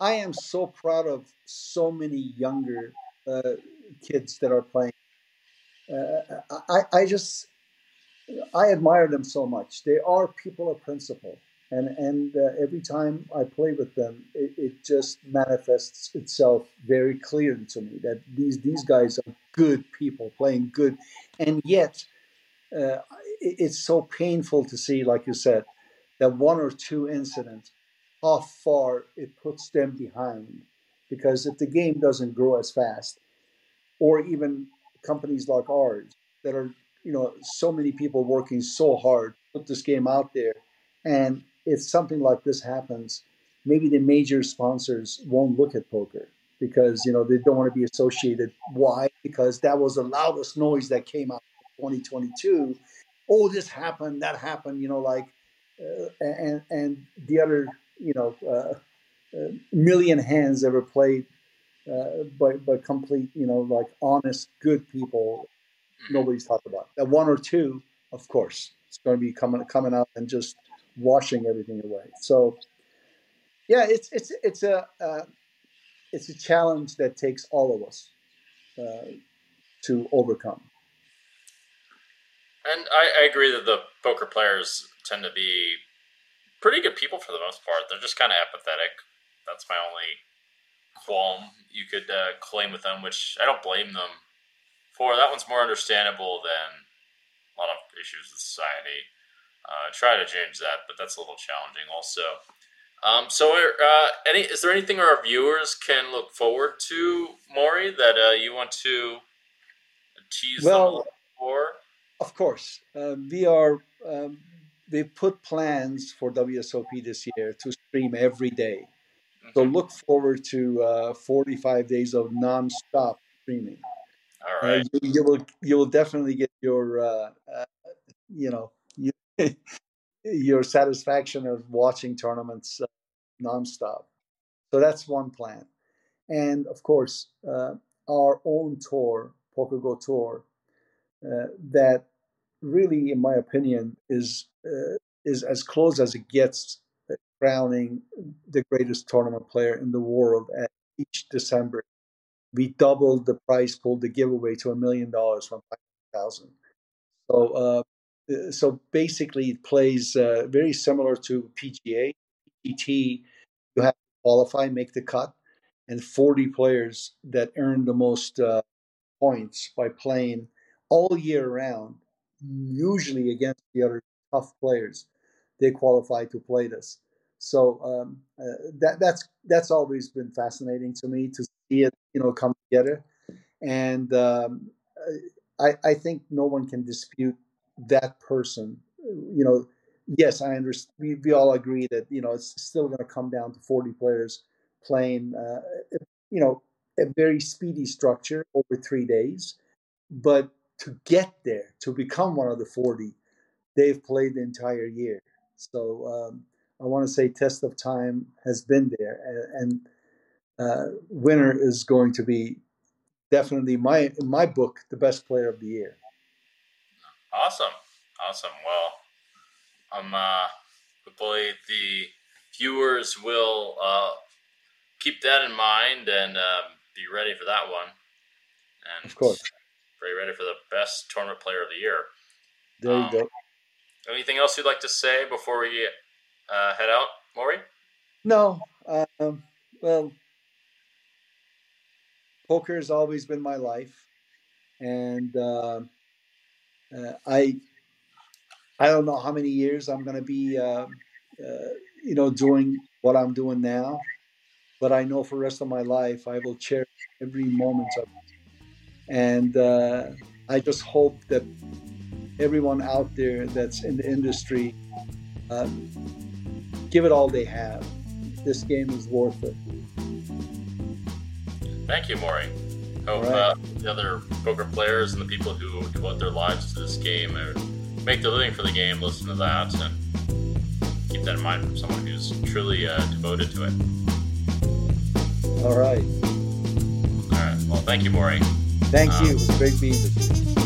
Speaker 1: I am so proud of so many younger uh, kids that are playing uh, I, I just I admire them so much. They are people of principle, and and uh, every time I play with them, it, it, just manifests itself very clearly to me that these these guys are good people playing good, and yet uh, it, it's so painful to see, like you said, that one or two incidents, how far it puts them behind, because if the game doesn't grow as fast, or even companies like ours that are, you know, so many people working so hard put this game out there. And if something like this happens, maybe the major sponsors won't look at poker because you know they don't want to be associated. Why? Because that was the loudest noise that came out in 2022. Oh, this happened, that happened. You know, like uh, and and the other you know uh, uh, million hands ever played uh, by by complete you know like honest good people. Nobody's talked about that one or two, of course, it's going to be coming coming out and just washing everything away. So yeah, it's it's it's a uh, it's a challenge that takes all of us uh, to overcome.
Speaker 2: And I, I, agree that the poker players tend to be pretty good people for the most part. They're just kind of apathetic. That's my only qualm you could uh, claim with them, which I don't blame them for. That one's more understandable than a lot of issues with society. Uh, try to change that, but that's a little challenging also. Um, so, uh, any is there anything our viewers can look forward to, Mori, that uh, you want to tease well, them for?
Speaker 1: Of course, uh, we are. Um, we put plans for WSOP this year to stream every day. Mm-hmm. So look forward to uh, 45 days of non-stop streaming.
Speaker 2: All right.
Speaker 1: You, you, will you will definitely get your uh, you know your satisfaction of watching tournaments uh, nonstop. So that's one plan. And of course, uh, our own tour, PokerGO Tour, uh, that really, in my opinion, is uh, is as close as it gets crowning the greatest tournament player in the world at each December. We doubled the price pool, the giveaway to a million dollars from five thousand. So uh, so basically, it plays uh, very similar to PGA. PGT, you have to qualify, make the cut, and 40 players that earn the most uh, points by playing all year round, usually against the other tough players, they qualify to play this. So um, uh, that that's that's always been fascinating to me to see it, you know, come together, and um, I, I think no one can dispute that person, you know, yes, I understand. We, we all agree that you know it's still going to come down to 40 players playing, uh, you know, a very speedy structure over three days. But to get there, to become one of the 40, they've played the entire year. So um, I want to say test of time has been there, and, and uh, winner is going to be definitely my in my book the best player of the year.
Speaker 2: Awesome, awesome. Well, I'm uh, hopefully the viewers will uh, keep that in mind and um, be ready for that one.
Speaker 1: And of course,
Speaker 2: be ready for the best tournament player of the year.
Speaker 1: There you um, go.
Speaker 2: Anything else you'd like to say before we uh, head out, Mori?
Speaker 1: No. Um, well, poker has always been my life, and uh, uh, I I don't know how many years I'm going to be, uh, uh, you know, doing what I'm doing now, but I know for the rest of my life I will cherish every moment of it. And uh, I just hope that everyone out there that's in the industry um, give it all they have. This game is worth it.
Speaker 2: Thank you, Mori. Hope right. uh, the other poker players and the people who devote their lives to this game or make their living for the game listen to that and keep that in mind from someone who's truly uh, devoted to it.
Speaker 1: All right.
Speaker 2: All right. Well, thank you, Mori.
Speaker 1: Thank um, you. It was great being with you.